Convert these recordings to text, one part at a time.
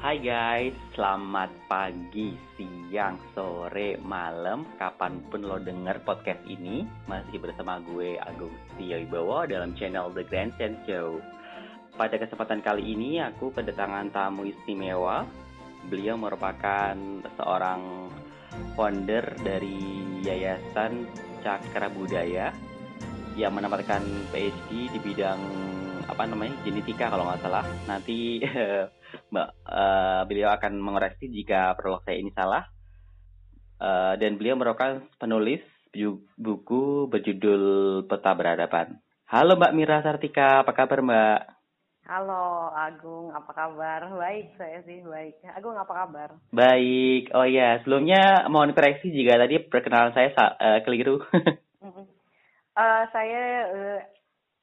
Hai guys, selamat pagi, siang, sore, malam, kapan pun lo denger podcast ini, masih bersama gue Agung Wibowo dalam channel The Grand Sense Show. Pada kesempatan kali ini, aku kedatangan tamu istimewa. Beliau merupakan seorang founder dari Yayasan Cakra Budaya yang mendapatkan PhD di bidang apa namanya genetika kalau nggak salah. Nanti Mbak uh, beliau akan mengoreksi jika perlu saya ini salah. Uh, dan beliau merupakan penulis buku berjudul Peta Berhadapan. Halo Mbak Mira Sartika, apa kabar Mbak? Halo Agung, apa kabar? Baik, saya sih baik. Agung, apa kabar? Baik. Oh ya, sebelumnya mohon koreksi jika tadi perkenalan saya uh, keliru. uh, saya uh,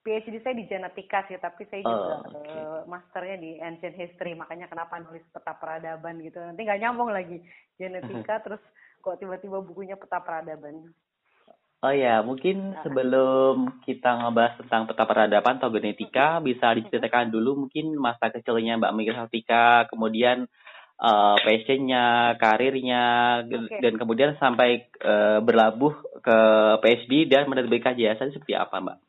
PhD saya di genetika sih, tapi saya juga oh, okay. uh, masternya di ancient history, makanya kenapa nulis peta peradaban gitu. Nanti nggak nyambung lagi genetika, terus kok tiba-tiba bukunya peta peradaban. Oh ya, mungkin nah. sebelum kita ngebahas tentang peta peradaban atau genetika, bisa diceritakan dulu mungkin masa kecilnya Mbak Mika Satika, kemudian uh, passionnya, karirnya, okay. dan kemudian sampai uh, berlabuh ke PhD dan menerbitkan jasa seperti apa Mbak?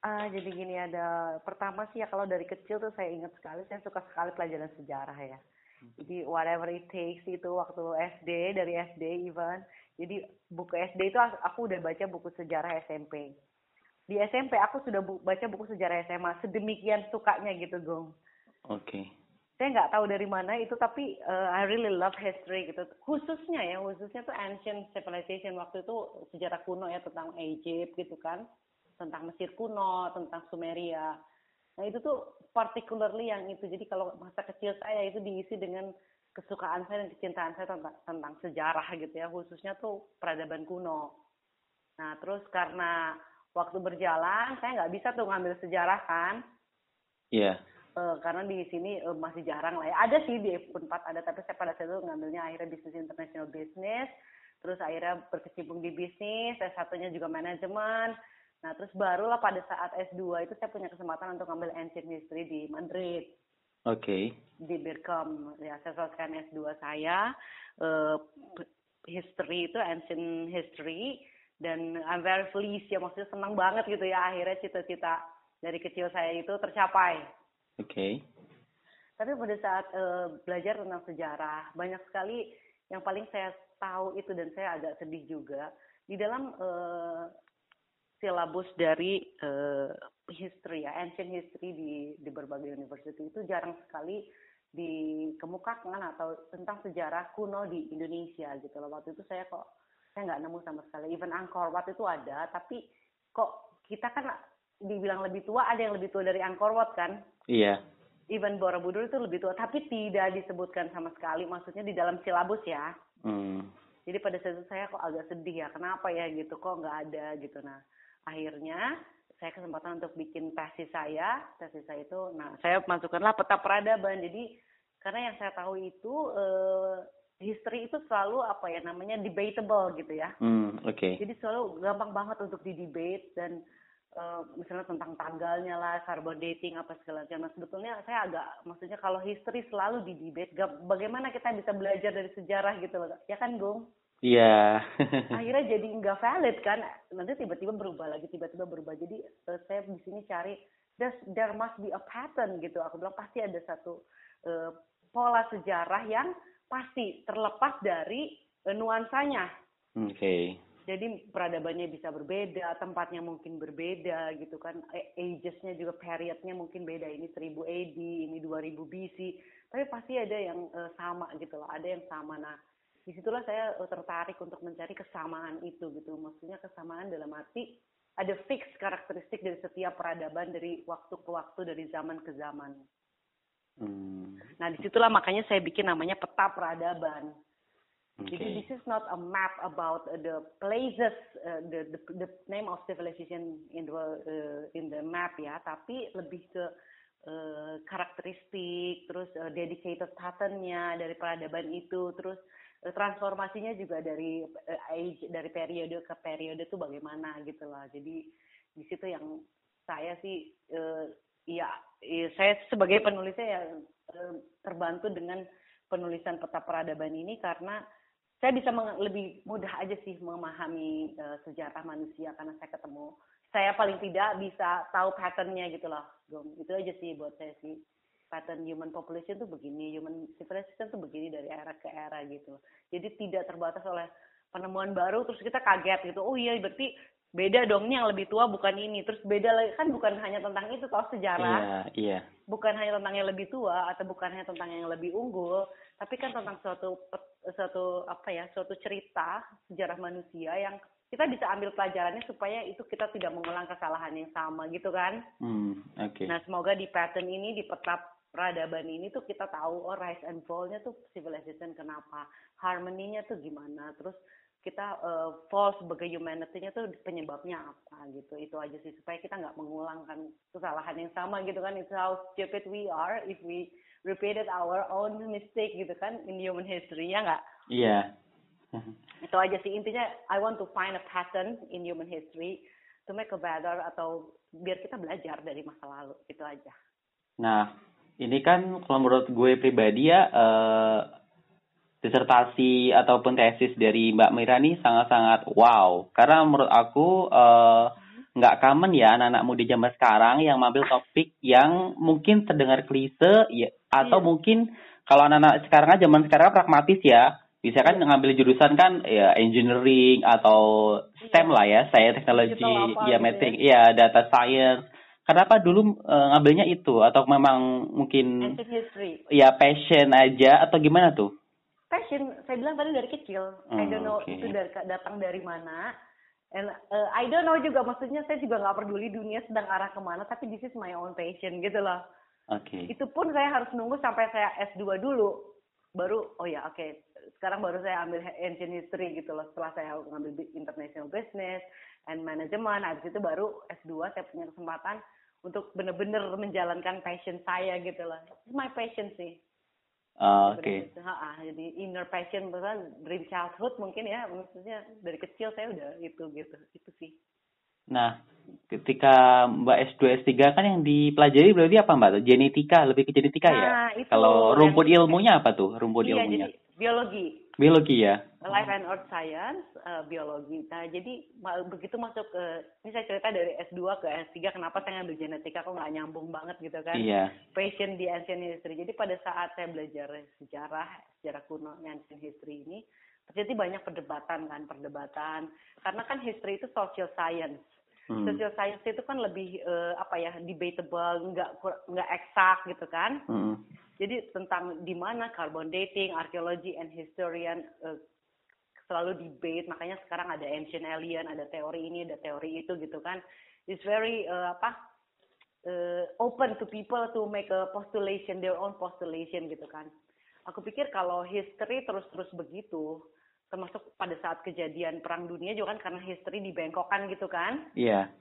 Uh, jadi gini ada pertama sih ya kalau dari kecil tuh saya ingat sekali saya suka sekali pelajaran sejarah ya. Jadi whatever it takes itu waktu SD dari SD even. Jadi buku SD itu aku udah baca buku sejarah SMP. Di SMP aku sudah bu baca buku sejarah SMA. Sedemikian sukanya gitu Gong. Oke. Okay. Saya nggak tahu dari mana itu tapi uh, I really love history gitu. Khususnya ya khususnya tuh ancient civilization waktu itu sejarah kuno ya tentang Egypt gitu kan tentang Mesir kuno, tentang Sumeria. Nah itu tuh particularly yang itu. Jadi kalau masa kecil saya itu diisi dengan kesukaan saya dan kecintaan saya tentang, tentang sejarah gitu ya, khususnya tuh peradaban kuno. Nah terus karena waktu berjalan saya nggak bisa tuh ngambil sejarah kan. Iya. Yeah. Uh, karena di sini uh, masih jarang lah ya. Ada sih di F4 ada, tapi saya pada saat itu ngambilnya akhirnya bisnis international business. Terus akhirnya berkecimpung di bisnis, saya satunya juga manajemen. Nah, terus barulah pada saat S2 itu saya punya kesempatan untuk ambil ancient history di Madrid. Oke. Okay. Di Birkom. Ya, saya selesaikan S2 saya. Uh, history itu ancient history. Dan I'm very pleased ya, maksudnya senang banget gitu ya. Akhirnya cita-cita dari kecil saya itu tercapai. Oke. Okay. Tapi pada saat uh, belajar tentang sejarah, banyak sekali yang paling saya tahu itu dan saya agak sedih juga. Di dalam uh, silabus dari uh, history ya, ancient history di di berbagai university itu jarang sekali dikemukakan atau tentang sejarah kuno di Indonesia gitu loh. Waktu itu saya kok saya nggak nemu sama sekali. Even Angkor Wat itu ada, tapi kok kita kan dibilang lebih tua, ada yang lebih tua dari Angkor Wat kan? Iya. Even Borobudur itu lebih tua, tapi tidak disebutkan sama sekali. Maksudnya di dalam silabus ya. Hmm. Jadi pada saat itu saya kok agak sedih ya, kenapa ya gitu, kok nggak ada gitu. Nah, akhirnya saya kesempatan untuk bikin tesis saya. Tesis saya itu nah saya masukkanlah peta peradaban. Jadi karena yang saya tahu itu uh, history itu selalu apa ya namanya debatable gitu ya. Hmm, oke. Okay. jadi selalu gampang banget untuk di debate dan uh, misalnya tentang tanggalnya lah carbon dating apa segala macam. Nah sebetulnya saya agak maksudnya kalau history selalu di debate bagaimana kita bisa belajar dari sejarah gitu loh ya kan Gung Iya. Akhirnya jadi nggak valid kan. Nanti tiba-tiba berubah lagi, tiba-tiba berubah. Jadi uh, saya di sini cari there, there must be a pattern gitu. Aku bilang pasti ada satu uh, pola sejarah yang pasti terlepas dari uh, nuansanya. Oke. Okay. Jadi peradabannya bisa berbeda, tempatnya mungkin berbeda gitu kan. Agesnya juga periodnya mungkin beda. Ini 1000 AD, ini 2000 BC. Tapi pasti ada yang uh, sama gitu loh. Ada yang sama. Nah, di situlah saya eh, tertarik untuk mencari kesamaan itu gitu maksudnya kesamaan dalam arti ada fix karakteristik dari setiap peradaban dari waktu ke waktu dari zaman ke zaman hmm. nah di situlah makanya saya bikin namanya peta peradaban okay. jadi this is not a map about the places uh, the, the the name of civilization in the uh, in the map ya tapi lebih ke uh, karakteristik terus uh, dedicated patternnya dari peradaban itu terus transformasinya juga dari uh, age dari periode ke periode tuh bagaimana gitu lah jadi di situ yang saya sih uh, ya, ya saya sebagai penulisnya ya uh, terbantu dengan penulisan peta peradaban ini karena saya bisa lebih mudah aja sih memahami uh, sejarah manusia karena saya ketemu saya paling tidak bisa tahu patternnya gitu loh Gom. itu aja sih buat saya sih pattern human population tuh begini human civilization tuh begini dari era ke era gitu. Jadi tidak terbatas oleh penemuan baru terus kita kaget gitu. Oh iya berarti beda dong ini yang lebih tua bukan ini. Terus beda lagi kan bukan hanya tentang itu toh sejarah. Iya, iya. bukan hanya tentang yang lebih tua atau bukan hanya tentang yang lebih unggul tapi kan tentang suatu suatu apa ya suatu cerita sejarah manusia yang kita bisa ambil pelajarannya supaya itu kita tidak mengulang kesalahan yang sama gitu kan. Hmm, okay. nah semoga di pattern ini di peta peradaban ini tuh kita tahu oh rise and fall-nya tuh civilization kenapa harmoninya tuh gimana terus kita uh, fall sebagai humanity-nya tuh penyebabnya apa gitu. Itu aja sih supaya kita nggak mengulangkan kesalahan yang sama gitu kan. It's how stupid we are if we repeated our own mistake gitu kan in human history ya nggak? Iya. Yeah. itu aja sih. Intinya I want to find a pattern in human history to make a better atau biar kita belajar dari masa lalu. Itu aja. Nah ini kan kalau menurut gue pribadi ya uh, disertasi ataupun tesis dari Mbak Mira nih sangat-sangat wow. Karena menurut aku uh, nggak common ya anak-anak muda zaman sekarang yang mengambil topik yang mungkin terdengar klise ya atau yeah. mungkin kalau anak-anak sekarang aja zaman sekarang pragmatis ya bisa kan ngambil jurusan kan ya engineering atau STEM yeah. lah ya saya teknologi ya metric ya. ya data science kenapa dulu uh, ngambilnya itu? Atau memang mungkin ya passion aja atau gimana tuh? Passion saya bilang tadi dari kecil. Hmm, I don't know okay. itu dari datang dari mana. And uh, I don't know juga. Maksudnya saya juga nggak peduli dunia sedang arah ke mana tapi this is my own passion gitu loh. Okay. itu pun saya harus nunggu sampai saya S2 dulu. Baru oh ya oke. Okay. sekarang baru saya ambil ancient history gitu loh. Setelah saya ngambil international business and management habis itu baru S2 saya punya kesempatan untuk benar-benar menjalankan passion saya gitu loh It's my passion sih Uh, Oke. Okay. jadi inner passion bahkan dream childhood mungkin ya, maksudnya dari kecil saya udah itu gitu, itu sih. Nah, ketika Mbak S2 S3 kan yang dipelajari berarti apa Mbak? Genetika, lebih ke genetika ya? nah, ya? Itu Kalau rumput ilmunya apa tuh? Rumput iya, ilmunya? Jadi biologi. Biologi ya. Life and Earth Science, uh, biologi. Nah, jadi begitu masuk ke ini saya cerita dari S2 ke S3 kenapa saya ngambil genetika kok nggak nyambung banget gitu kan. Iya. Passion di ancient history. Jadi pada saat saya belajar sejarah, sejarah kuno ancient history ini terjadi banyak perdebatan kan, perdebatan. Karena kan history itu social science. Hmm. Social science itu kan lebih uh, apa ya, debatable, nggak nggak eksak gitu kan. Hmm jadi tentang di mana carbon dating, arkeologi, and historian uh, selalu debate. Makanya sekarang ada ancient alien, ada teori ini, ada teori itu gitu kan. It's very uh, apa uh, open to people to make a postulation, their own postulation gitu kan. Aku pikir kalau history terus-terus begitu, termasuk pada saat kejadian perang dunia juga kan karena history dibengkokkan gitu kan. Iya. Yeah.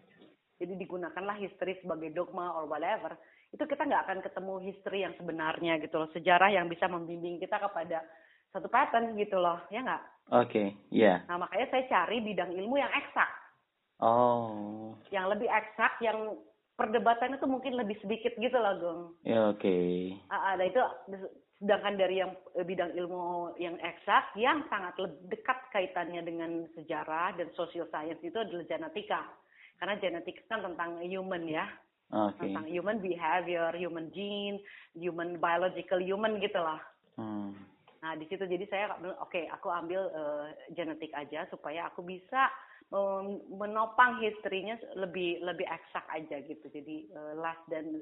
Jadi digunakanlah history sebagai dogma or whatever itu kita nggak akan ketemu history yang sebenarnya gitu loh. Sejarah yang bisa membimbing kita kepada satu pattern gitu loh. Ya nggak? Oke okay, iya. Yeah. nah makanya saya cari bidang ilmu yang eksak. Oh. Yang lebih eksak yang perdebatannya tuh mungkin lebih sedikit gitu loh gong ya yeah, oke okay. ada itu sedangkan dari yang eh, bidang ilmu yang eksak yang sangat dekat kaitannya dengan sejarah dan social science itu adalah genetika. Karena genetika kan tentang human ya okay. tentang human behavior, human gene, human biological human gitu lah. Hmm. Nah di situ jadi saya oke okay, aku ambil uh, genetik aja supaya aku bisa um, menopang historinya lebih lebih eksak aja gitu. Jadi uh, last dan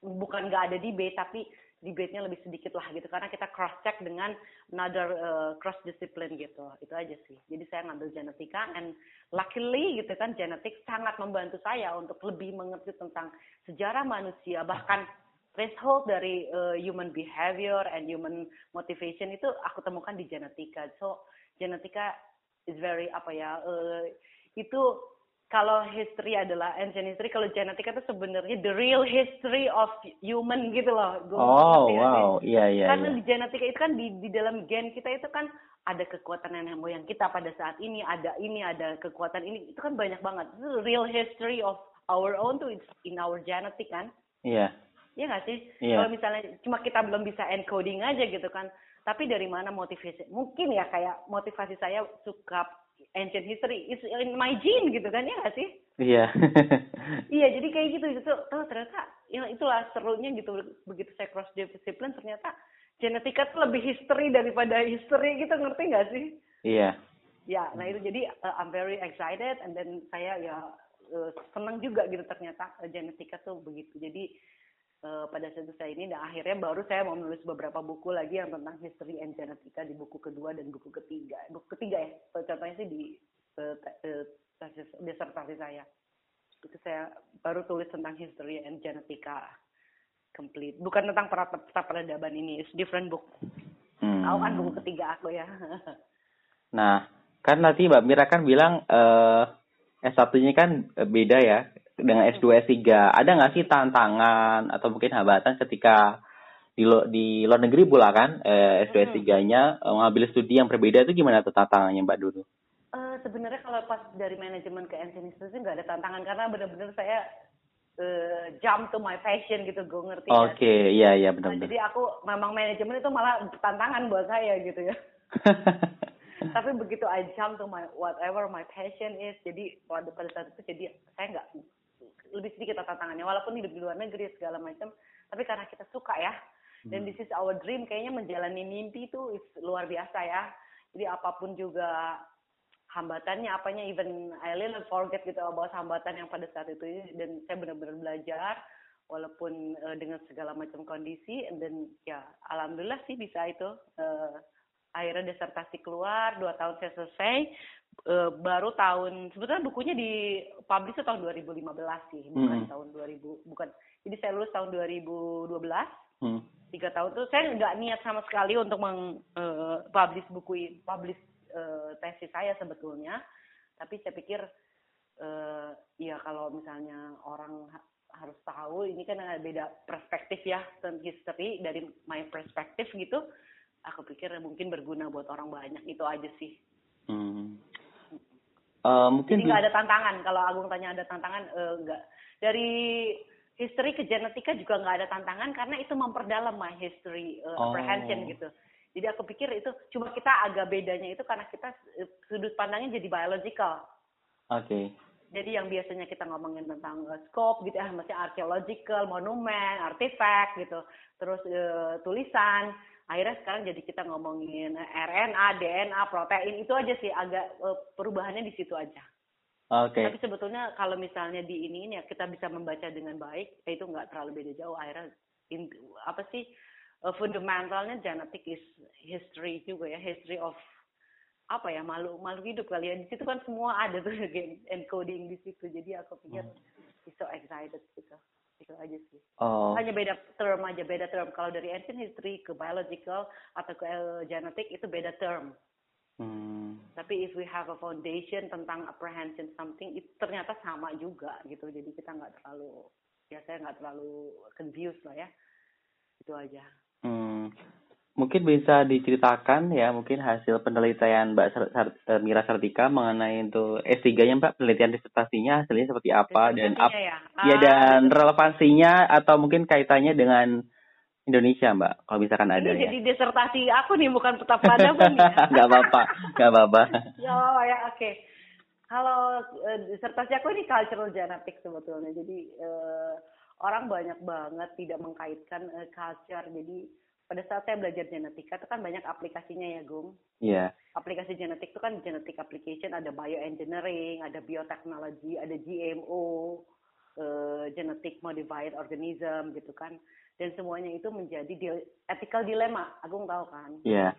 bukan nggak ada debate tapi debate-nya lebih sedikit lah gitu. Karena kita cross check dengan another uh, cross discipline gitu. Itu aja sih. Jadi saya ngambil genetika and luckily gitu kan genetik sangat membantu saya untuk lebih mengerti tentang sejarah manusia. Bahkan threshold dari uh, human behavior and human motivation itu aku temukan di genetika. So genetika is very apa ya uh, itu kalau history adalah ancient history, kalau genetika itu sebenarnya the real history of human gitu loh. Gua oh wow, iya iya. Karena iya. di genetika itu kan di di dalam gen kita itu kan ada kekuatan nenek moyang kita pada saat ini, ada ini, ada kekuatan ini, itu kan banyak banget. Itu real history of our own tuh in our genetic kan. Iya. Iya nggak sih? Iya. Kalau misalnya cuma kita belum bisa encoding aja gitu kan. Tapi dari mana motivasi? Mungkin ya kayak motivasi saya suka ancient history is in my gene gitu kan ya nggak sih? Iya. Iya, jadi kayak gitu itu oh, ternyata ya itulah serunya gitu begitu saya cross discipline ternyata genetika tuh lebih history daripada history gitu ngerti nggak sih? Iya. Ya, nah itu jadi uh, I'm very excited and then saya ya uh, senang juga gitu ternyata uh, genetika tuh begitu. Jadi uh, pada saat itu saya ini dan akhirnya baru saya mau menulis beberapa buku lagi yang tentang history and genetika di buku kedua dan buku ketiga. Buku ketiga ya, contohnya sih di uh, uh, disertasi saya. Itu saya baru tulis tentang history and genetika complete. Bukan tentang peradaban ini, it's different book. Hmm. Tahu kan buku ketiga aku ya. Nah, kan nanti Mbak Mira kan bilang eh S1-nya kan beda ya dengan S2 S3. Ada nggak sih tantangan atau mungkin hambatan ketika di lo, di luar negeri pula kan eh, S2 S3-nya eh, mengambil studi yang berbeda itu gimana tuh tantangannya Mbak dulu? Eh, sebenarnya kalau pas dari manajemen ke engineering sih nggak ada tantangan karena benar-benar saya eh, jump to my passion gitu gue ngerti Oke, sih? iya iya Nah, benar-benar. jadi aku memang manajemen itu malah tantangan buat saya gitu ya tapi begitu I jump to my whatever my passion is jadi pada pada saat itu jadi saya nggak lebih sedikit tantangannya walaupun hidup di luar negeri segala macam tapi karena kita suka ya dan this is our dream kayaknya menjalani mimpi itu luar biasa ya. Jadi apa pun juga hambatannya apanya even I little forget gitu about hambatan yang pada saat itu. Dan saya benar-benar belajar walaupun eh, dengan segala macam kondisi then ya alhamdulillah sih bisa itu eh, akhirnya disertasi keluar dua tahun saya selesai Eh, baru tahun sebetulnya bukunya di publish itu tahun 2015 sih bukan Hmm. tahun 2000 bukan jadi saya lulus tahun 2012 Hmm. tiga tahun tuh saya nggak niat sama sekali untuk meng eh, publish buku publish eh, tesis saya sebetulnya tapi saya pikir eh, ya kalau misalnya orang ha- harus tahu ini kan ada beda perspektif ya tentang history dari my perspektif gitu aku pikir mungkin berguna buat orang banyak itu aja sih. Eh, mungkin jadi nggak ada tantangan kalau Agung tanya ada tantangan eh, nggak dari history ke genetika juga nggak ada tantangan karena itu memperdalam my history eh, Oh. apprehension gitu jadi aku pikir itu cuma kita agak bedanya itu karena kita eh, sudut pandangnya jadi biological Oke. jadi yang biasanya kita ngomongin tentang eh, scope gitu ya, maksudnya archaeological, monumen, artifact gitu, terus eh, tulisan. Akhirnya sekarang jadi kita ngomongin eh, RNA, DNA, protein itu aja sih agak eh, perubahannya di situ aja. Oke. Tapi sebetulnya kalau misalnya di ini ya kita bisa membaca dengan baik, ya itu nggak terlalu beda jauh. Akhirnya in- apa sih eh, fundamentalnya genetic is history juga ya, history of apa ya malu malu hidup kali ya di situ kan semua ada tuh gen- encoding di situ jadi aku pikir is so excited gitu itu aja sih. Oh. hanya beda term aja beda term. Kalau dari ancient history ke biological atau ke eh, genetic itu beda term. Hmm. tapi if we have a foundation tentang apprehension something itu ternyata sama juga gitu. Jadi kita nggak terlalu ya saya nggak terlalu confused lah ya. Itu aja. Hmm, mungkin bisa diceritakan ya mungkin hasil penelitian Mbak Sar- Sar- eh, Mira Sartika mengenai itu S3-nya Mbak. Penelitian disertasinya hasilnya seperti apa dan ap ya? Ya dan relevansinya atau mungkin kaitannya dengan Indonesia Mbak. Kalau misalkan ada ini ya. jadi disertasi aku nih bukan peta peradaban nih ya. Apa-apa, nggak apa-apa. ya apa ya oke. Kalau eh, disertasi aku ini cultural genetics sebetulnya. Jadi eh, orang banyak banget tidak mengkaitkan eh, culture. Jadi pada saat saya belajar genetika itu kan banyak aplikasinya ya Gung Iya. aplikasi genetik itu kan genetic application ada bioengineering ada biotechnology ada GMO eh, genetic modified organism gitu kan dan semuanya itu menjadi di- ethical dilemma Agung tahu kan Iya.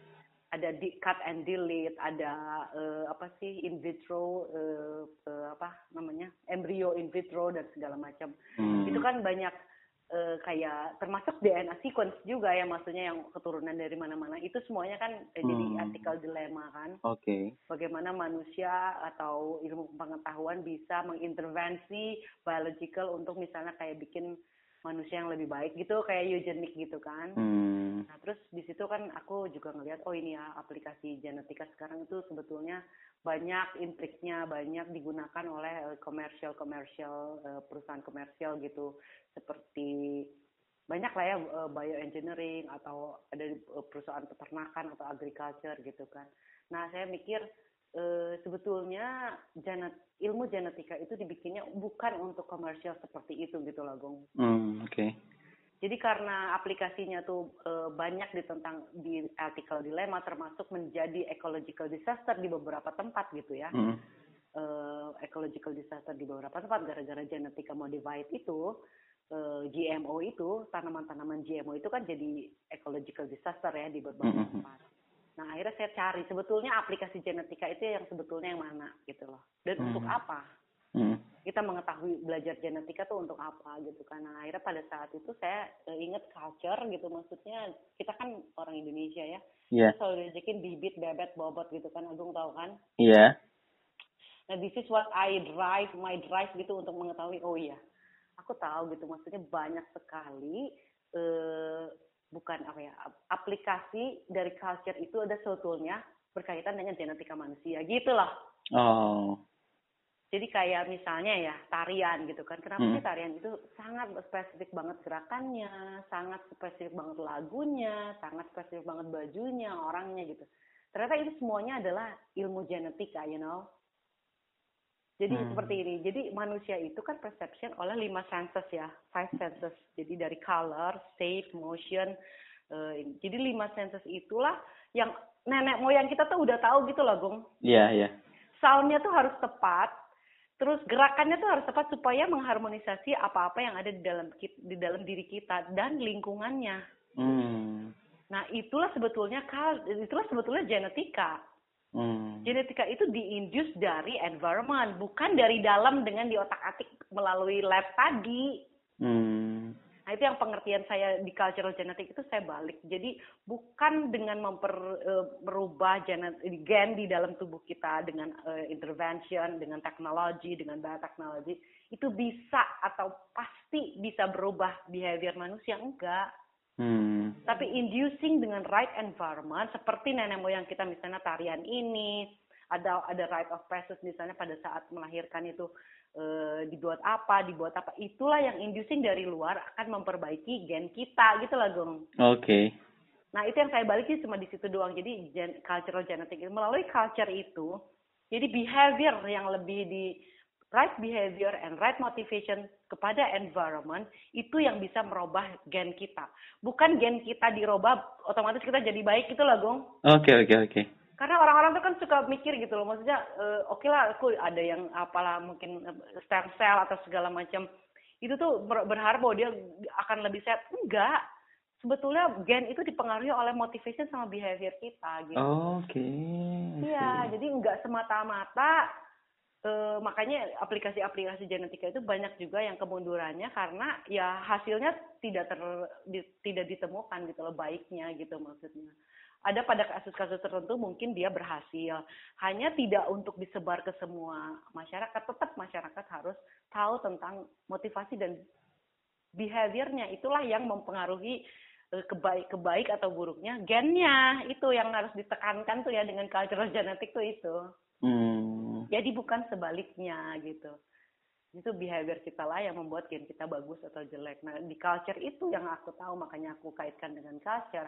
ada di cut and delete, ada eh, apa sih in vitro eh, eh, apa namanya embrio in vitro dan segala macam. Hmm. Itu kan banyak eh, kayak termasuk DNA sequence juga ya maksudnya yang keturunan dari mana-mana itu semuanya kan eh, jadi Hmm. ethical dilemma kan. Oke. Bagaimana manusia atau ilmu pengetahuan bisa mengintervensi biological untuk misalnya kayak bikin manusia yang lebih baik gitu kayak eugenik gitu kan. Hmm. Nah, terus di situ kan aku juga ngelihat oh ini ya aplikasi genetika sekarang itu sebetulnya banyak intriknya, banyak digunakan oleh komersial komersial perusahaan komersial gitu seperti banyak lah ya uh, bioengineering atau ada perusahaan peternakan atau agriculture gitu kan. Nah saya mikir uh, sebetulnya genet ilmu genetika itu dibikinnya bukan untuk komersial seperti itu gitu loh Gong. Mm, Oke. Okay. Jadi karena aplikasinya tuh e, banyak ditentang di artikel dilema termasuk menjadi ecological disaster di beberapa tempat gitu ya. Mm. E, ecological disaster di beberapa tempat gara-gara genetika modified itu e, GMO itu tanaman-tanaman GMO itu kan jadi ecological disaster ya di beberapa mm -hmm. tempat. Nah akhirnya saya cari. Sebetulnya aplikasi genetika itu yang sebetulnya yang mana gitu loh. Dan mm -hmm. untuk apa? Mm kita mengetahui belajar genetika tuh untuk apa gitu kan. Nah, akhirnya pada saat itu saya uh, inget culture gitu. Maksudnya kita kan orang Indonesia ya. Yeah. selalu diajakin bibit bebet bobot gitu kan. Agung tahu kan? Iya. Yeah. nah this is what I drive my drive gitu untuk mengetahui oh iya. Aku tahu gitu. Maksudnya banyak sekali uh, bukan apa ya aplikasi dari culture itu ada sebetulnya berkaitan dengan genetika manusia gitu loh oh jadi kayak misalnya ya tarian gitu kan. Kenapa hmm. sih tarian itu sangat spesifik banget gerakannya, sangat spesifik banget lagunya, sangat spesifik banget bajunya, orangnya gitu. Ternyata itu semuanya adalah ilmu genetika, you know. Jadi hmm. seperti ini. Jadi manusia itu kan perception oleh lima senses ya, five senses. Jadi dari color, shape, motion. Uh, jadi lima senses itulah yang nenek moyang kita tuh udah tahu gitu loh, Gong. Iya, yeah, iya. Yeah. Soundnya tuh harus tepat, Terus gerakannya tuh harus tepat supaya mengharmonisasi apa-apa yang ada di dalam di dalam diri kita dan lingkungannya. Hmm. Nah itulah sebetulnya itulah sebetulnya genetika. Hmm. Genetika itu diinduce dari environment, bukan dari dalam dengan di otak-atik melalui lab tadi. Hmm. Nah itu yang pengertian saya di cultural genetic itu saya balik. Jadi bukan dengan memper, uh, merubah genet, gen di dalam tubuh kita dengan uh, intervention, dengan teknologi, dengan bioteknologi itu bisa atau pasti bisa berubah behavior manusia enggak. Hmm. Tapi inducing dengan right environment seperti nenek moyang kita misalnya tarian ini, ada ada right of passage misalnya pada saat melahirkan itu e, dibuat apa, dibuat apa. Itulah yang inducing dari luar akan memperbaiki gen kita gitu lah, Gong. Oke. Okay. Nah, itu yang saya balikin cuma di situ doang. Jadi gen, cultural genetic melalui culture itu, jadi behavior yang lebih di right behavior and right motivation kepada environment itu yang bisa merubah gen kita. Bukan gen kita dirubah otomatis kita jadi baik itu lah, Gong. Oke, okay, oke, okay, oke. Okay karena orang-orang tuh kan suka mikir gitu loh maksudnya uh, oke okay lah aku ada yang apalah mungkin stem cell atau segala macam itu tuh berharap bahwa dia akan lebih sehat enggak sebetulnya gen itu dipengaruhi oleh motivation sama behavior kita gitu oke okay. iya jadi enggak semata-mata uh, makanya aplikasi-aplikasi genetika itu banyak juga yang kemundurannya karena ya hasilnya tidak ter di, tidak ditemukan gitu loh baiknya gitu maksudnya ada pada kasus-kasus tertentu mungkin dia berhasil. Hanya tidak untuk disebar ke semua masyarakat. Tetap masyarakat harus tahu tentang motivasi dan behaviornya. Itulah yang mempengaruhi eh, kebaik kebaik atau buruknya gennya itu yang harus ditekankan tuh ya dengan cultural genetik tuh itu. Hmm. Jadi bukan sebaliknya gitu. Itu behavior kita lah yang membuat gen kita bagus atau jelek. Nah di culture itu yang aku tahu makanya aku kaitkan dengan culture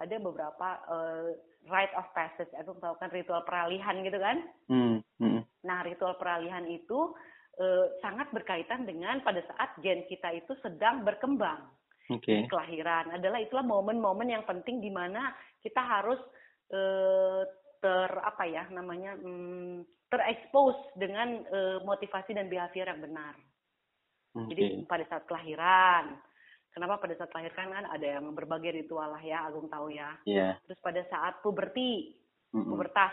ada beberapa uh, rite of passage, aku tahu kan ritual peralihan gitu kan? Hmm. Hmm. Nah, ritual peralihan itu uh, sangat berkaitan dengan pada saat gen kita itu sedang berkembang. Okay. Kelahiran adalah itulah momen-momen yang penting di mana kita harus uh, ter apa ya namanya um, terekspos dengan uh, motivasi dan behavior yang benar. Okay. Jadi pada saat kelahiran, Kenapa pada saat melahirkan kan ada yang berbagai ritual lah ya, Agung tahu ya. Yeah. Terus pada saat puberti, mm pubertas.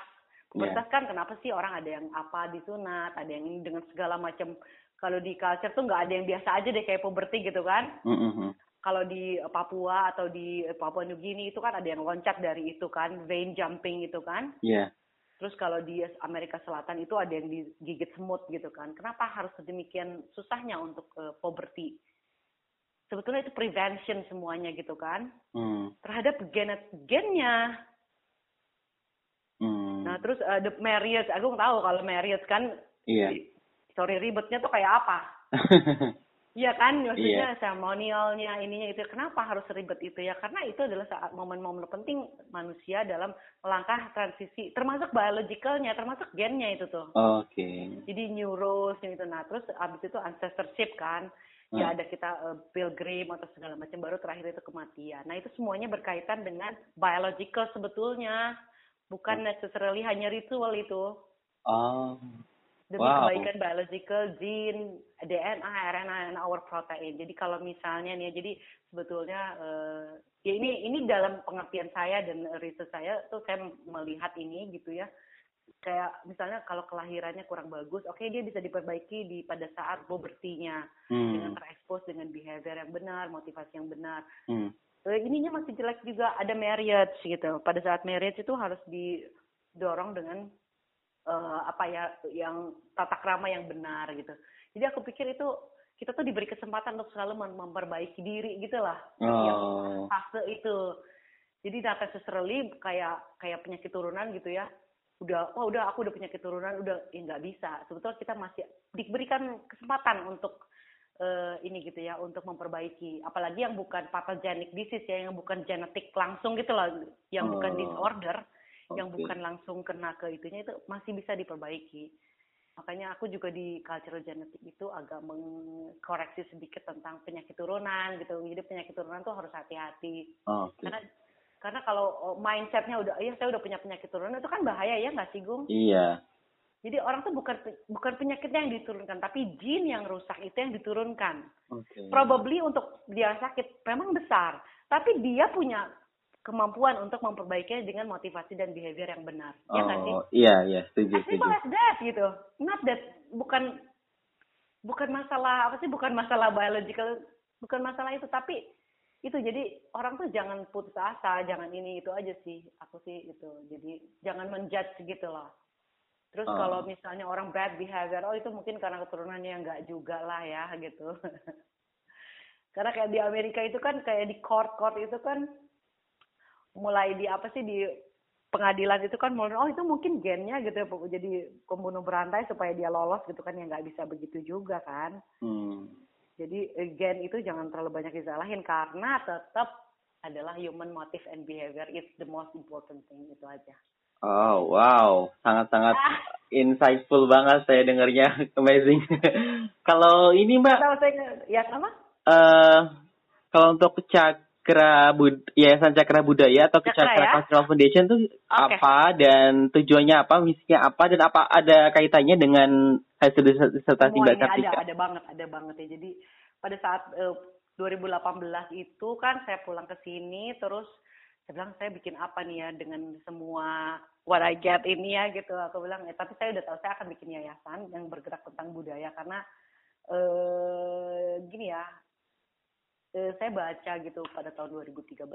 Pubertas yeah. kan kenapa sih orang ada yang apa disunat, ada yang ini dengan segala macam. Kalau di culture tuh nggak ada yang biasa aja deh kayak puberti gitu kan. Mm -hmm. Kalau di Papua atau di Papua New Guinea itu kan ada yang loncat dari itu kan, vein jumping itu kan. Iya. Yeah. Terus kalau di Amerika Selatan itu ada yang digigit semut gitu kan. Kenapa harus sedemikian susahnya untuk uh, puberti? sebetulnya itu prevention semuanya gitu kan hmm. terhadap genet gennya hmm. nah terus uh, the marriage aku tahu kalau marriage kan iya sorry ribetnya tuh kayak apa Iya kan, maksudnya yeah. seremonialnya, ininya itu. Kenapa harus ribet itu ya? Karena itu adalah saat momen-momen penting manusia dalam melangkah transisi, termasuk biologicalnya, termasuk gennya itu tuh. Oke. Okay. Jadi neurosnya itu. Nah, terus abis itu ancestorship kan. Hmm. Ya ada kita uh, pilgrim atau segala macam. Baru terakhir itu kematian. Nah, itu semuanya berkaitan dengan biological sebetulnya. Bukan necessarily hanya ritual itu. Oh demi wow. kebaikan biological, gene, DNA, RNA, dan our protein. Jadi kalau misalnya nih, jadi sebetulnya uh, ya ini ini dalam pengertian saya dan riset saya tuh saya melihat ini gitu ya. Kayak misalnya kalau kelahirannya kurang bagus, oke okay, dia bisa diperbaiki di pada saat pubertinya hmm. dengan terekspos dengan behavior yang benar, motivasi yang benar. Hmm. Uh, ininya masih jelek juga ada marriage gitu. Pada saat marriage itu harus didorong dengan uh, apa ya yang tata krama yang benar gitu. Jadi aku pikir itu kita tuh diberi kesempatan untuk selalu mem memperbaiki diri gitu lah. Oh. Yang fase itu. Jadi data necessarily kayak kayak penyakit turunan gitu ya. Udah, oh udah aku udah penyakit turunan, udah ya nggak bisa. Sebetulnya kita masih diberikan kesempatan untuk uh, ini gitu ya, untuk memperbaiki. Apalagi yang bukan pathogenic disease ya, yang bukan genetik langsung gitu loh, yang oh. bukan disorder yang bukan langsung kena ke itunya itu masih bisa diperbaiki. Makanya aku juga di cultural genetic itu agak mengkoreksi sedikit tentang penyakit turunan gitu. Jadi penyakit turunan tuh harus hati-hati. okay. Karena karena kalau oh, mindsetnya udah, iya saya udah punya penyakit turunan itu kan bahaya ya nggak sih Gung? Iya. Jadi orang tuh bukan bukan penyakitnya yang diturunkan, tapi jin yang rusak itu yang diturunkan. Okay. Probably untuk dia sakit memang besar, tapi dia punya kemampuan untuk memperbaikinya dengan motivasi dan behavior yang benar. Oh, ya kan sih? Iya, iya, setuju, as setuju. As that gitu. Not that bukan bukan masalah apa sih bukan masalah biological, bukan masalah itu tapi itu jadi orang tuh jangan putus asa, jangan ini itu aja sih. Aku sih itu. Jadi jangan menjudge gitu loh. Terus oh. kalau misalnya orang bad behavior, oh itu mungkin karena keturunannya enggak juga lah ya gitu. karena kayak di Amerika itu kan kayak di court-court itu kan mulai di apa sih di pengadilan itu kan mulai oh itu mungkin gennya gitu ya jadi pembunuh berantai supaya dia lolos gitu kan ya nggak bisa begitu juga kan. Hmm. jadi eh, gen itu jangan terlalu banyak disalahin karena tetap adalah human motive and behavior it's the most important thing itu aja. Oh wow. Sangat-sangat ah. insightful banget saya dengarnya amazing. Kalau ini mbak? Saya, ya apa uh, kalau untuk cak Cakra Bud Yayasan Cakra Budaya atau Cakra, Cakra ya? Cultural Foundation itu okay. apa dan tujuannya apa, misinya apa dan apa ada kaitannya dengan hasil disertasi Mbak Kartika? Ada, ada banget, ada banget ya. Jadi pada saat uh, eh, 2018 itu kan saya pulang ke sini terus saya bilang saya bikin apa nih ya dengan semua what I get ini ya gitu. Aku bilang ya tapi saya udah tahu saya akan bikin yayasan yang bergerak tentang budaya karena eh gini ya eh, saya baca gitu pada tahun 2013,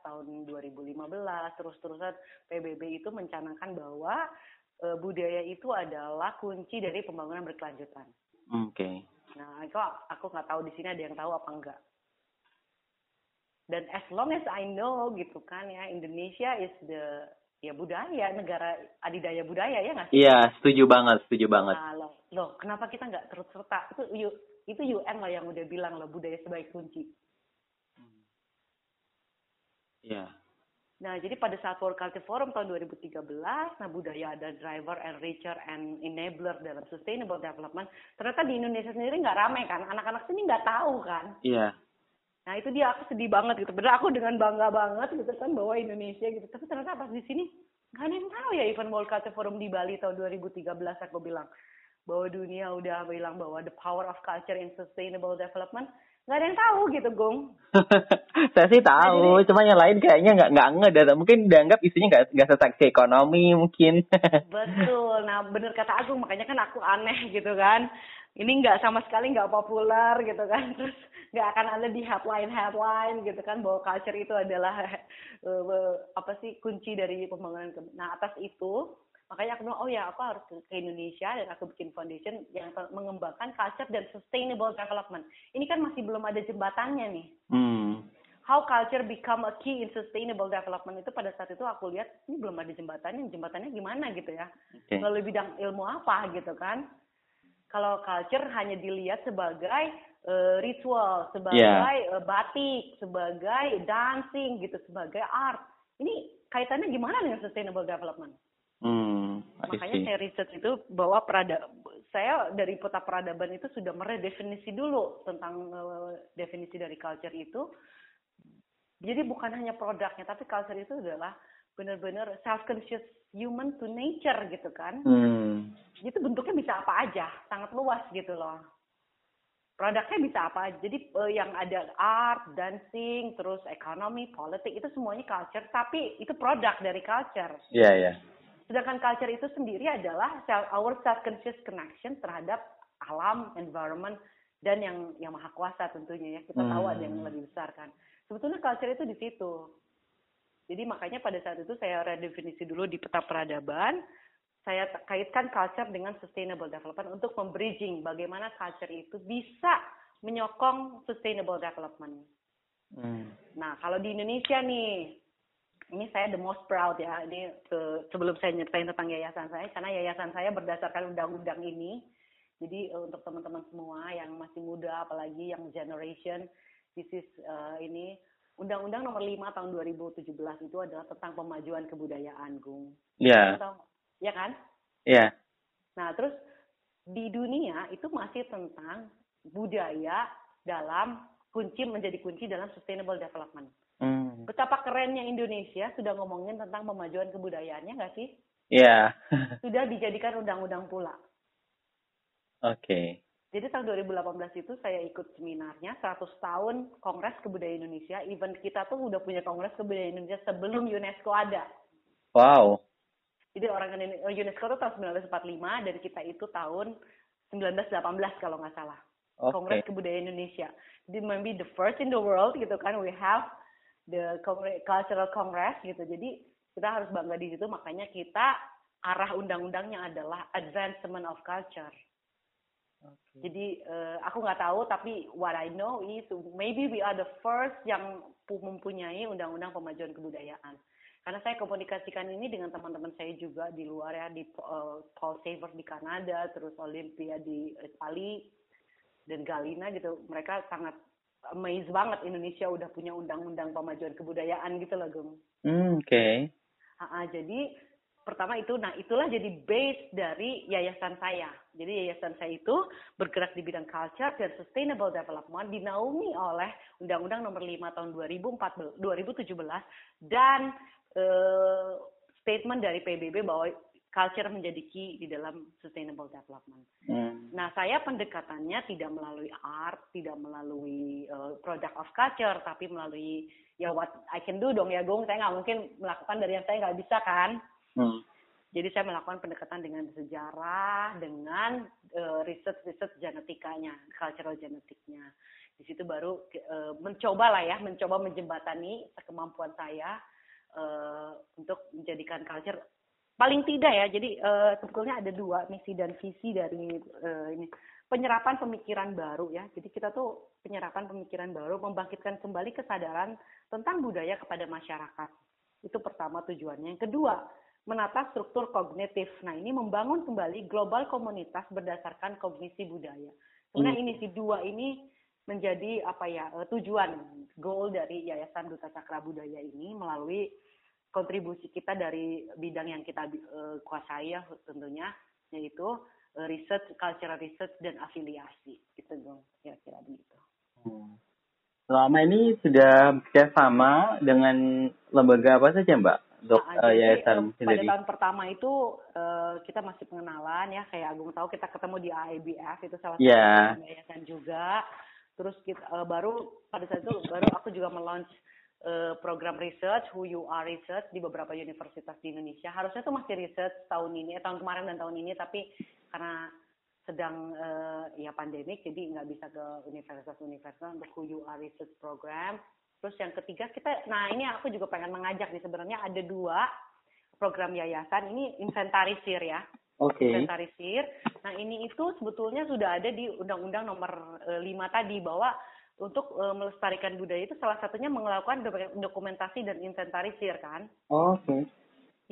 tahun 2015, terus-terusan PBB itu mencanangkan bahwa eh, budaya itu adalah kunci dari pembangunan berkelanjutan. Oke. Okay. Nah, itu aku nggak tahu di sini ada yang tahu apa enggak. Dan as long as I know gitu kan ya, Indonesia is the ya budaya negara adidaya budaya ya nggak sih? Iya, setuju banget, setuju banget. Nah, loh, loh kenapa kita nggak terus serta? Itu yuk itu UN lah yang udah bilang loh budaya sebagai kunci. Iya. Yeah. Nah, jadi pada saat World Culture Forum tahun 2013, nah budaya ada driver, enricher, and enabler dalam sustainable development. Ternyata di Indonesia sendiri nggak ramai kan, anak-anak sini nggak tahu kan. Iya. Yeah. Nah itu dia aku sedih banget gitu. Bener aku dengan bangga banget gitu kan bahwa Indonesia gitu. Tapi ternyata pas di sini nggak ada yang tahu ya event World Culture Forum di Bali tahun 2013 aku bilang bahwa dunia udah bilang bahwa the power of culture in sustainable development nggak ada yang tahu gitu Gong saya sih tahu nah, cuma yang lain kayaknya nggak nggak ngedata mungkin dianggap isunya nggak nggak seseksi ekonomi mungkin. Betul. Nah bener kata Agung makanya kan aku aneh gitu kan. Ini nggak sama sekali nggak populer gitu kan. Terus nggak akan ada di headline headline gitu kan bahwa culture itu adalah uh, apa sih kunci dari pembangunan nah atas itu makanya aku bilang oh ya aku harus ke Indonesia dan aku bikin foundation yang mengembangkan culture dan sustainable development ini kan masih belum ada jembatannya nih hmm. how culture become a key in sustainable development itu pada saat itu aku lihat ini belum ada jembatannya jembatannya gimana gitu ya okay. melalui bidang ilmu apa gitu kan kalau culture hanya dilihat sebagai uh, ritual, sebagai yeah. uh, batik, sebagai dancing gitu, sebagai art. Ini kaitannya gimana dengan sustainable development? Hmm, Makanya saya riset itu bahwa perada saya dari peta peradaban itu sudah meredefinisi dulu tentang uh, definisi dari culture itu. Jadi bukan hanya produknya, tapi culture itu adalah benar-benar self-conscious human to nature gitu kan. Hmm. Itu bentuknya bisa apa aja, sangat luas gitu loh. Produknya bisa apa aja. Jadi uh, yang ada art, dancing, terus ekonomi, politik itu semuanya culture, tapi itu produk dari culture. Iya, yeah, iya. Yeah. Sedangkan culture itu sendiri adalah self, our self-conscious connection terhadap alam, environment, dan yang yang maha kuasa tentunya ya. Kita hmm. tahu ada yang lebih besar kan. Sebetulnya culture itu di situ jadi makanya pada saat itu saya redefinisi dulu di peta peradaban, saya kaitkan culture dengan sustainable development untuk membridging bagaimana culture itu bisa menyokong sustainable development. Hmm. Nah, kalau di Indonesia nih, ini saya the most proud ya. Ini ke, sebelum saya nyertain tentang yayasan saya, karena yayasan saya berdasarkan undang-undang ini. Jadi uh, untuk teman-teman semua yang masih muda, apalagi yang generation, this is uh, ini Undang-Undang Nomor 5 Tahun 2017 itu adalah tentang pemajuan kebudayaan, Gung. Iya. Yeah. Ya kan? Iya. Yeah. Nah, terus di dunia itu masih tentang budaya dalam kunci menjadi kunci dalam sustainable development. Hmm. Betapa kerennya Indonesia sudah ngomongin tentang pemajuan kebudayaannya nggak sih? Iya. Yeah. sudah dijadikan undang-undang pula. Oke. Okay. Jadi tahun 2018 itu saya ikut seminarnya 100 tahun Kongres Kebudayaan Indonesia. Even kita tuh udah punya Kongres Kebudayaan Indonesia sebelum UNESCO ada. Wow. Jadi orang UNESCO itu tahun 1945 dan kita itu tahun 1918 kalau nggak salah. Okay. Kongres Kebudayaan Indonesia. Jadi maybe the first in the world gitu kan we have the cultural congress gitu. Jadi kita harus bangga di situ makanya kita arah undang-undangnya adalah advancement of culture. Okay. Jadi uh, aku nggak tahu tapi what I know is maybe we are the first yang mempunyai undang-undang pemajuan kebudayaan. Karena saya komunikasikan ini dengan teman-teman saya juga di luar ya di uh, Paul Savers di Kanada, terus Olympia di Itali dan Galina gitu. Mereka sangat amazed banget Indonesia udah punya undang-undang pemajuan kebudayaan gitu loh, Gung. Mm, Oke. Okay. Uh, jadi pertama itu nah itulah jadi base dari yayasan saya jadi yayasan saya itu bergerak di bidang culture dan sustainable development dinaungi oleh Undang-Undang Nomor 5 Tahun 2014 2017 dan uh, statement dari PBB bahwa culture menjadi key di dalam sustainable development. Hmm. Nah, saya pendekatannya tidak melalui art, tidak melalui uh, product of culture, tapi melalui ya what I can do dong ya, Gung. Saya nggak mungkin melakukan dari yang saya nggak bisa kan. Hmm. Jadi saya melakukan pendekatan dengan sejarah, dengan uh, riset-riset genetikanya, cultural genetiknya. Di situ baru uh, mencoba lah ya, mencoba menjembatani kemampuan saya uh, untuk menjadikan culture paling tidak ya. Jadi uh, sebetulnya ada dua misi dan visi dari uh, ini penyerapan pemikiran baru ya. Jadi kita tuh penyerapan pemikiran baru membangkitkan kembali kesadaran tentang budaya kepada masyarakat. Itu pertama tujuannya. Yang kedua, menata struktur kognitif. Nah, ini membangun kembali global komunitas berdasarkan kognisi budaya. Sebenarnya hmm. ini si dua ini menjadi apa ya eh, tujuan goal dari Yayasan Duta Cakra Budaya ini melalui kontribusi kita dari bidang yang kita uh, kuasai ya tentunya yaitu uh, research, cultural research dan afiliasi itu dong kira-kira begitu. Hmm. Selama ini sudah bekerjasama dengan lembaga apa saja Mbak? untuk nah, uh, yayasan jadi, pada tahun pertama itu uh, kita masih pengenalan ya kayak Agung tahu kita ketemu di AIBF itu salah satu yeah. yayasan juga terus kita uh, baru pada saat itu baru aku juga melaunch uh, program research Who You Are Research di beberapa universitas di Indonesia harusnya itu masih research tahun ini tahun kemarin dan tahun ini tapi karena sedang uh, ya pandemik jadi nggak bisa ke universitas-universitas untuk Who You Are Research program Terus yang ketiga kita, nah ini aku juga pengen mengajak nih sebenarnya ada dua program yayasan ini inventarisir ya. Oke. Okay. Inventarisir. Nah ini itu sebetulnya sudah ada di Undang-Undang Nomor 5 e, tadi bahwa untuk e, melestarikan budaya itu salah satunya melakukan dokumentasi dan inventarisir kan. Oh, Oke. Okay.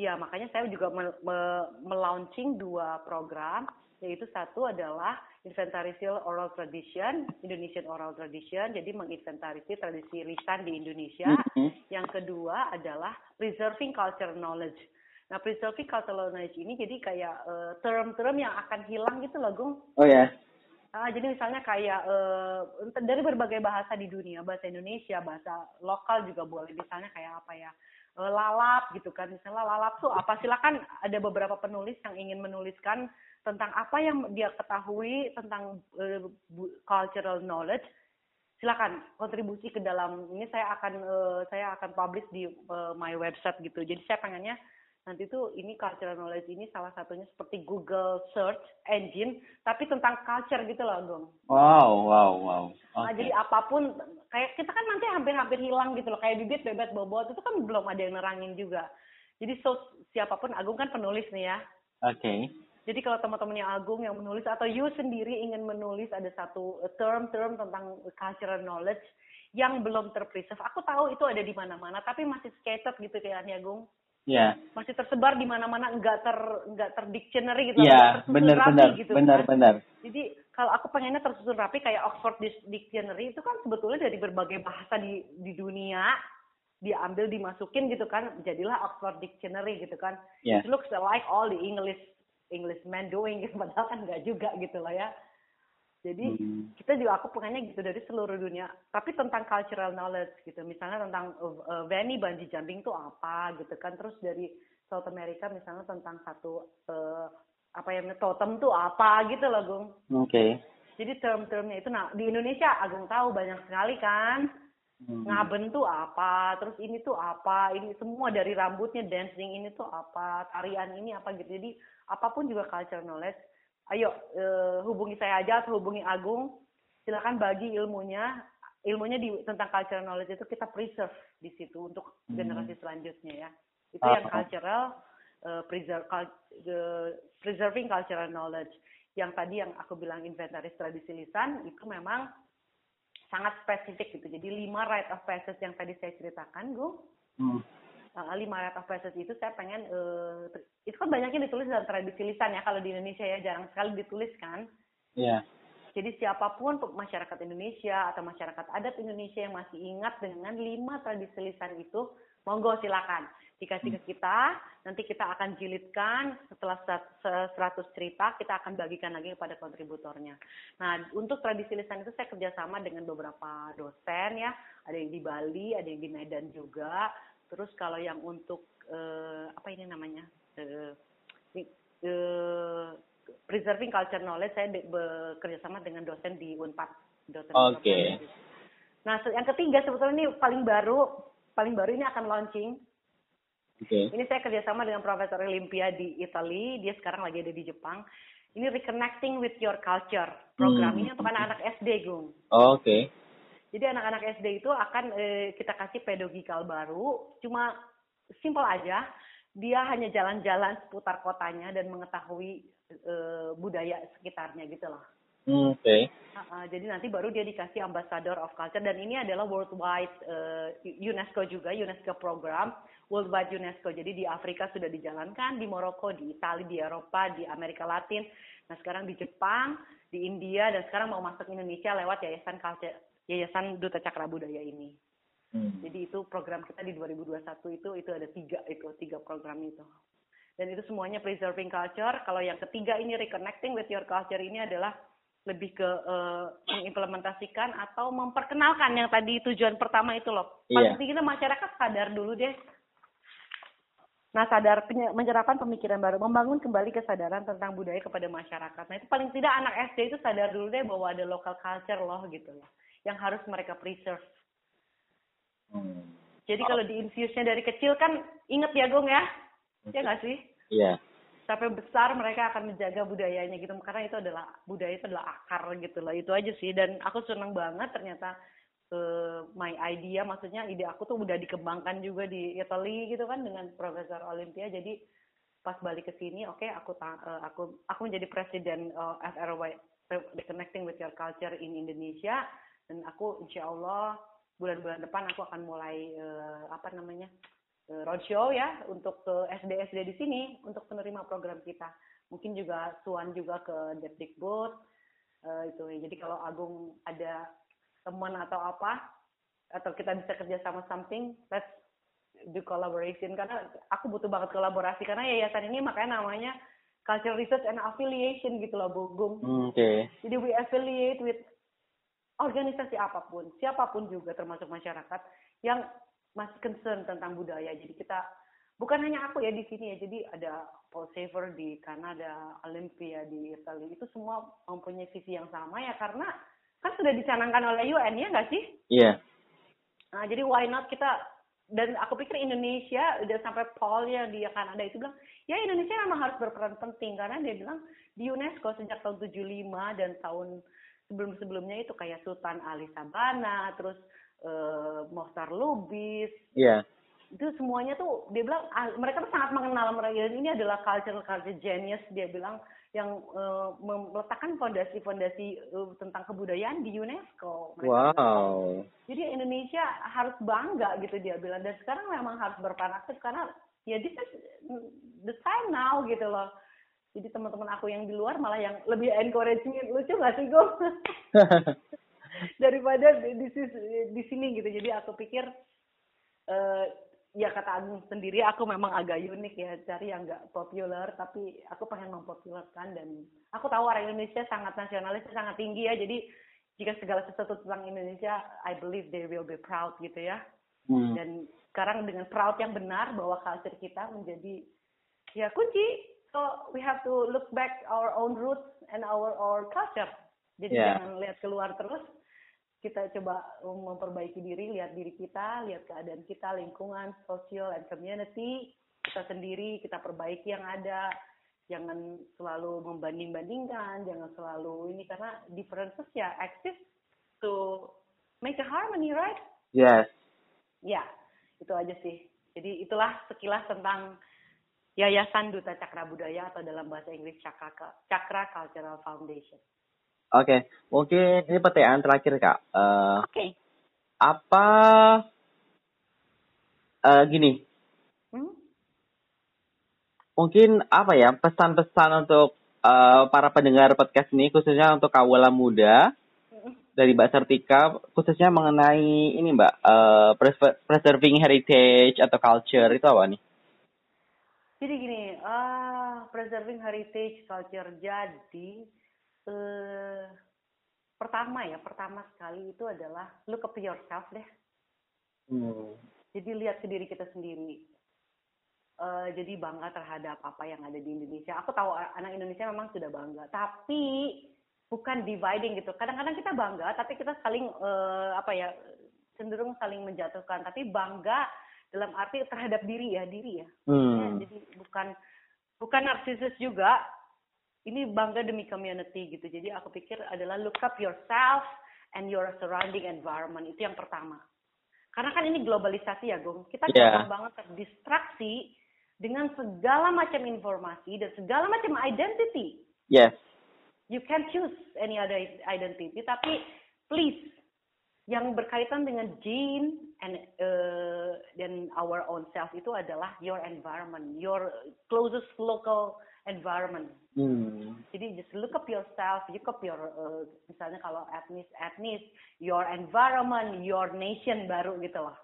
Ya makanya saya juga me me melaunching dua program yaitu satu adalah inventarisir oral tradition, Indonesian oral tradition, jadi menginventarisir tradisi lisan di Indonesia. Mm-hmm. Yang kedua adalah preserving cultural knowledge. Nah, preserving cultural knowledge ini jadi kayak uh, term-term yang akan hilang gitu loh, Gung. Oh ya. Yeah. Uh, jadi misalnya kayak uh, dari berbagai bahasa di dunia, bahasa Indonesia, bahasa lokal juga boleh. Misalnya kayak apa ya? Uh, lalap gitu kan. Misalnya lalap tuh apa? Silakan ada beberapa penulis yang ingin menuliskan tentang apa yang dia ketahui tentang uh, cultural knowledge. Silakan kontribusi ke dalam ini saya akan uh, saya akan publish di uh, my website gitu. Jadi saya pengennya nanti tuh ini cultural knowledge ini salah satunya seperti Google search engine tapi tentang culture gitu loh dong wow wow wow okay. nah, jadi apa pun kayak kita kan nanti hampir-hampir hilang gitu loh kayak bibit bebet bobot itu kan belum ada yang nerangin juga jadi so siapa pun Agung kan penulis nih ya oke okay. jadi kalau teman-temannya Agung yang menulis atau you sendiri ingin menulis ada satu term-term tentang cultural knowledge yang belum terpreserve. Aku tahu itu ada di mana-mana, tapi masih scattered gitu kan ya, Agung. Iya. Masih tersebar di mana-mana enggak ter enggak ter dictionary gitu. Iya, benar benar gitu, benar kan? benar. Jadi kalau aku pengennya tersusun rapi kayak Oxford Dictionary itu kan sebetulnya dari berbagai bahasa di di dunia diambil dimasukin gitu kan jadilah Oxford Dictionary gitu kan. Yeah. It looks like all the English Englishman doing gitu padahal kan enggak juga gitu lah ya. Jadi hmm. kita juga aku pengennya gitu dari seluruh dunia. Tapi tentang cultural knowledge gitu. Misalnya tentang uh, bungee jumping itu apa gitu kan. Terus dari South America misalnya tentang satu uh, apa yang totem tuh apa gitu loh Gung. Oke. Okay. Jadi term-termnya itu nah di Indonesia Agung tahu banyak sekali kan. Hmm. Ngaben tuh apa, terus ini tuh apa, ini semua dari rambutnya dancing ini tuh apa, tarian ini apa gitu. Jadi apa pun juga cultural knowledge ayo uh, hubungi saya aja atau hubungi Agung. Silakan bagi ilmunya. Ilmunya di tentang cultural knowledge itu kita preserve di situ untuk hmm. generasi selanjutnya ya. Itu yang cultural uh, preserve uh, preserving cultural knowledge. Yang tadi yang aku bilang inventaris tradisi lisan itu memang sangat spesifik gitu. Jadi lima rite of passage yang tadi saya ceritakan gue hmm. Uh, lima rate of passage itu saya pengen uh, banyaknya ditulis dalam tradisi lisan ya kalau di Indonesia ya jarang sekali ditulis kan. Iya. Yeah. Jadi siapa pun masyarakat Indonesia atau masyarakat adat Indonesia yang masih ingat dengan lima tradisi lisan itu, monggo silakan dikasih ke kita. Nanti kita akan jilidkan setelah 100 cerita, kita akan bagikan lagi kepada kontributornya. Nah, untuk tradisi lisan itu saya kerjasama dengan beberapa dosen ya, ada yang di Bali, ada yang di Medan juga. Terus kalau yang untuk uh, apa ini namanya uh, uh, preserving culture knowledge, saya bekerja sama dengan dosen di Unpad. Dosen Oke. Okay. Nah, yang ketiga sebetulnya ini paling baru, paling baru ini akan launching. Okay. Ini saya kerjasama dengan Profesor Olympia di Italy, dia sekarang lagi ada di Jepang. Ini Reconnecting with Your Culture. Program hmm. ini untuk anak-anak SD, Gung. Oh, Oke. Okay. Jadi anak-anak SD itu akan eh, kita kasih pedagogikal baru, cuma simpel aja, dia hanya jalan-jalan seputar kotanya dan mengetahui eh, budaya sekitarnya gitu loh. Hmm, oke. Okay. Uh, uh, jadi nanti baru dia dikasih ambassador of culture dan ini adalah worldwide uh, UNESCO juga UNESCO program worldwide UNESCO. Jadi di Afrika sudah dijalankan, di Maroko, di Italia, di Eropa, di Amerika Latin. Nah sekarang di Jepang, di India dan sekarang mau masuk Indonesia lewat Yayasan Culture Yayasan Duta Cakra Budaya ini. Hmm. Jadi itu program kita di 2021 itu itu ada tiga itu tiga program itu. Dan itu semuanya preserving culture. Kalau yang ketiga ini reconnecting with your culture ini adalah lebih ke uh, mengimplementasikan atau memperkenalkan yang tadi tujuan pertama itu loh. Paling yeah. kita masyarakat sadar dulu deh. Nah, sadar menyerapkan pemikiran baru, membangun kembali kesadaran tentang budaya kepada masyarakat. Nah, itu paling tidak anak SD itu sadar dulu deh bahwa ada local culture loh gitu loh yang harus mereka preserve. Hmm. Jadi kalau di infuse-nya dari kecil kan inget ya Gong ya, ya nggak sih? Iya. Yeah. Sampai besar mereka akan menjaga budayanya gitu, karena itu adalah budaya itu adalah akar gitu lah, itu aja sih. Dan aku senang banget ternyata uh, my idea, maksudnya ide aku tuh udah dikembangkan juga di Italy gitu kan dengan Profesor Olympia. Jadi pas balik ke sini, oke okay, aku uh, aku aku menjadi presiden uh, eh, FRY Connecting with Your Culture in Indonesia dan aku insya Allah bulan-bulan depan aku akan mulai uh, apa namanya uh, roadshow ya untuk ke SD SD di sini untuk penerima program kita mungkin juga Suan juga ke Depdikbud uh, itu jadi kalau Agung ada teman atau apa atau kita bisa kerja sama something let's do collaboration karena aku butuh banget kolaborasi karena yayasan ini makanya namanya cultural research and affiliation gitu loh Bung. Hmm, oke. Okay. Jadi we affiliate with organisasi apa pun, siapa pun juga termasuk masyarakat yang masih concern tentang budaya. Jadi kita bukan hanya aku ya di sini ya. Jadi ada Paul Saver di Kanada, Olympia di Italia itu semua mempunyai visi yang sama ya karena kan sudah dicanangkan oleh UN ya nggak sih? Iya. Yeah. Nah jadi why not kita dan aku pikir Indonesia udah sampai Paul yang di Kanada itu bilang ya Indonesia memang harus berperan penting karena dia bilang di UNESCO sejak tahun 75 dan tahun sebelum-sebelumnya itu kayak Sultan Ali Sabana terus uh, Mohtar Lubis yeah itu semuanya tuh dia bilang ah, mereka tuh sangat mengenal mereka ini adalah cultural culture genius dia bilang yang uh, meletakkan fondasi-fondasi uh, tentang kebudayaan di UNESCO. Mereka wow. Bilang. Jadi Indonesia harus bangga gitu dia bilang dan sekarang memang harus berperan aktif karena ya this is the time now gitu loh. Jadi teman-teman aku yang di luar malah yang lebih encouraging lucu gak sih gue? Daripada di, di, di sini gitu. Jadi aku pikir uh, ya kata Agung sendiri aku memang agak unik ya cari yang nggak populer tapi aku pengen mempopulerkan dan aku tahu orang Indonesia sangat nasionalis sangat tinggi ya jadi jika segala sesuatu tentang Indonesia I believe they will be proud gitu ya hmm. dan sekarang dengan proud yang benar bahwa culture kita menjadi ya kunci so we have to look back our own roots and our our culture jadi yeah. jangan lihat keluar terus kita coba memperbaiki diri, lihat diri kita, lihat keadaan kita, lingkungan, sosial, and community, kita sendiri, kita perbaiki yang ada, jangan selalu membanding-bandingkan, jangan selalu ini karena differences ya exist to make a harmony, right? Yes. Ya, itu aja sih. Jadi itulah sekilas tentang Yayasan Duta Cakra Budaya atau dalam bahasa Inggris Cakra, Cakra Cultural Foundation. Oke, mungkin ini pertanyaan terakhir kak. Uh, Oke. Okay. Apa uh, gini? Hmm? Mungkin apa ya pesan-pesan untuk uh, para pendengar podcast ini khususnya untuk kawula muda hmm. dari Mbak Sertika khususnya mengenai ini Mbak uh, preserving heritage atau culture itu apa nih? Jadi gini, uh, preserving heritage culture jadi eh, pertama ya, pertama sekali itu adalah look up yourself deh. Hmm. Jadi lihat ke diri kita sendiri. Uh, jadi bangga terhadap apa yang ada di Indonesia. Aku tahu anak Indonesia memang sudah bangga, tapi bukan dividing gitu. Kadang-kadang kita bangga, tapi kita saling uh, apa ya cenderung saling menjatuhkan. Tapi bangga dalam arti terhadap diri ya diri ya. Hmm. jadi bukan bukan narsisis juga, ini bangga demi community gitu. Jadi aku pikir adalah look up yourself and your surrounding environment itu yang pertama. Karena kan ini globalisasi ya, Gong. Kita yeah. gampang banget terdistraksi dengan segala macam informasi dan segala macam identity. Yes. You can choose any other identity, tapi please yang berkaitan dengan gene and uh, dan our own self itu adalah your environment, your closest local environment. Hmm. Jadi just look up yourself, look up your uh, misalnya kalau etnis etnis, your environment, your nation baru gitu loh.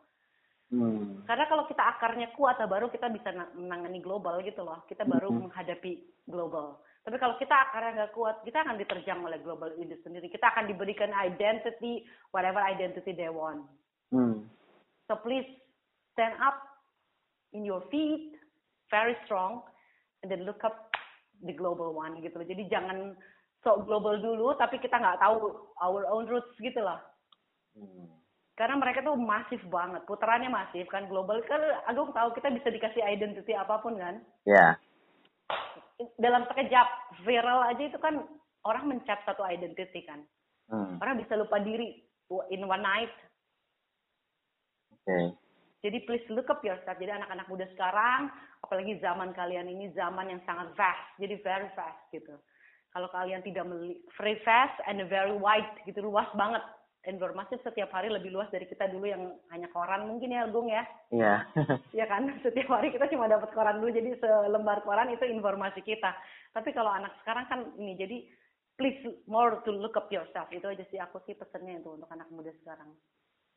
Hmm. Karena kalau kita akarnya kuat, baru kita bisa menangani global gitu loh. Kita baru hmm. menghadapi global. Tapi kalau kita akarnya nggak kuat, kita akan diterjang oleh global itu sendiri. Kita akan diberikan identity, whatever identity they want. Hmm. So please stand up in your feet, very strong, and then look up the global one gitu loh. Jadi jangan so global dulu tapi kita nggak tahu our own roots gitu loh. Hmm. Karena mereka tuh masif banget, putarannya masif kan global kan Agung tahu kita bisa dikasih identity apa pun kan? Iya. Yeah. Dalam sekejap viral aja itu kan orang mencap satu identity kan. Hmm. Orang bisa lupa diri in one night. Okay. Jadi please look up yourself. Jadi anak-anak muda sekarang, apalagi zaman kalian ini zaman yang sangat fast. Jadi very fast gitu. Kalau kalian tidak very fast and very wide gitu luas banget informasi setiap hari lebih luas dari kita dulu yang hanya koran mungkin ya Gung ya iya Iya kan setiap hari kita cuma dapat koran dulu jadi selembar koran itu informasi kita tapi kalau anak sekarang kan ini jadi please more to look up yourself itu aja sih aku sih pesennya itu untuk anak muda sekarang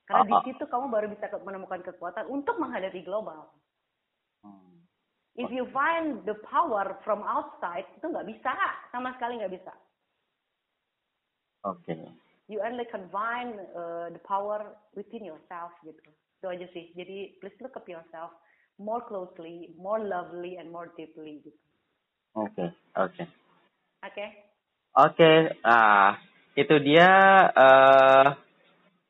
karena di Oh, oh. situ kamu baru bisa menemukan kekuatan untuk menghadapi global Hmm. if you find the power from outside itu nggak bisa sama sekali nggak bisa oke you only can find uh, the power within yourself gitu. Itu aja sih. Jadi please look up yourself more closely, more lovely and more deeply gitu. oke oke Oke. Oke, ah itu dia. eh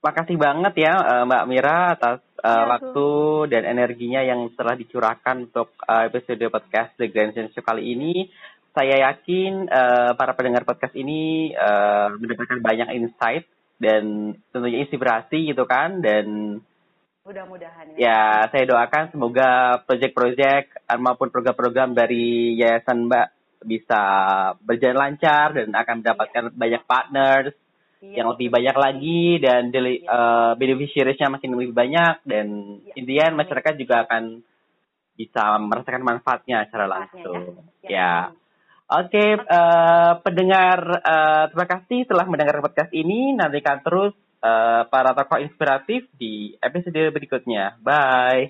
makasih banget ya eh, Mbak Mira atas Iya, waktu dan energinya yang telah dicurahkan untuk eh, episode podcast The Grand Sense Show kali ini. Saya yakin eh, para pendengar podcast ini eh, mendapatkan banyak insight dan tentunya inspirasi gitu kan dan Mudah-mudahan ya. ya saya doakan semoga proyek-proyek maupun program-program dari yayasan Mbak bisa berjalan lancar dan akan mendapatkan banyak partners Iya, yang lebih banyak lagi dan deli- Iya. eh, beneficiariesnya makin lebih banyak dan Iya. intinya Amin. masyarakat juga akan bisa merasakan manfaatnya secara Manfaatnya, langsung. Ya, Ya. Oke, eh, pendengar, eh, terima kasih telah mendengar podcast ini. Nantikan terus eh, para tokoh inspiratif di episode berikutnya. Bye.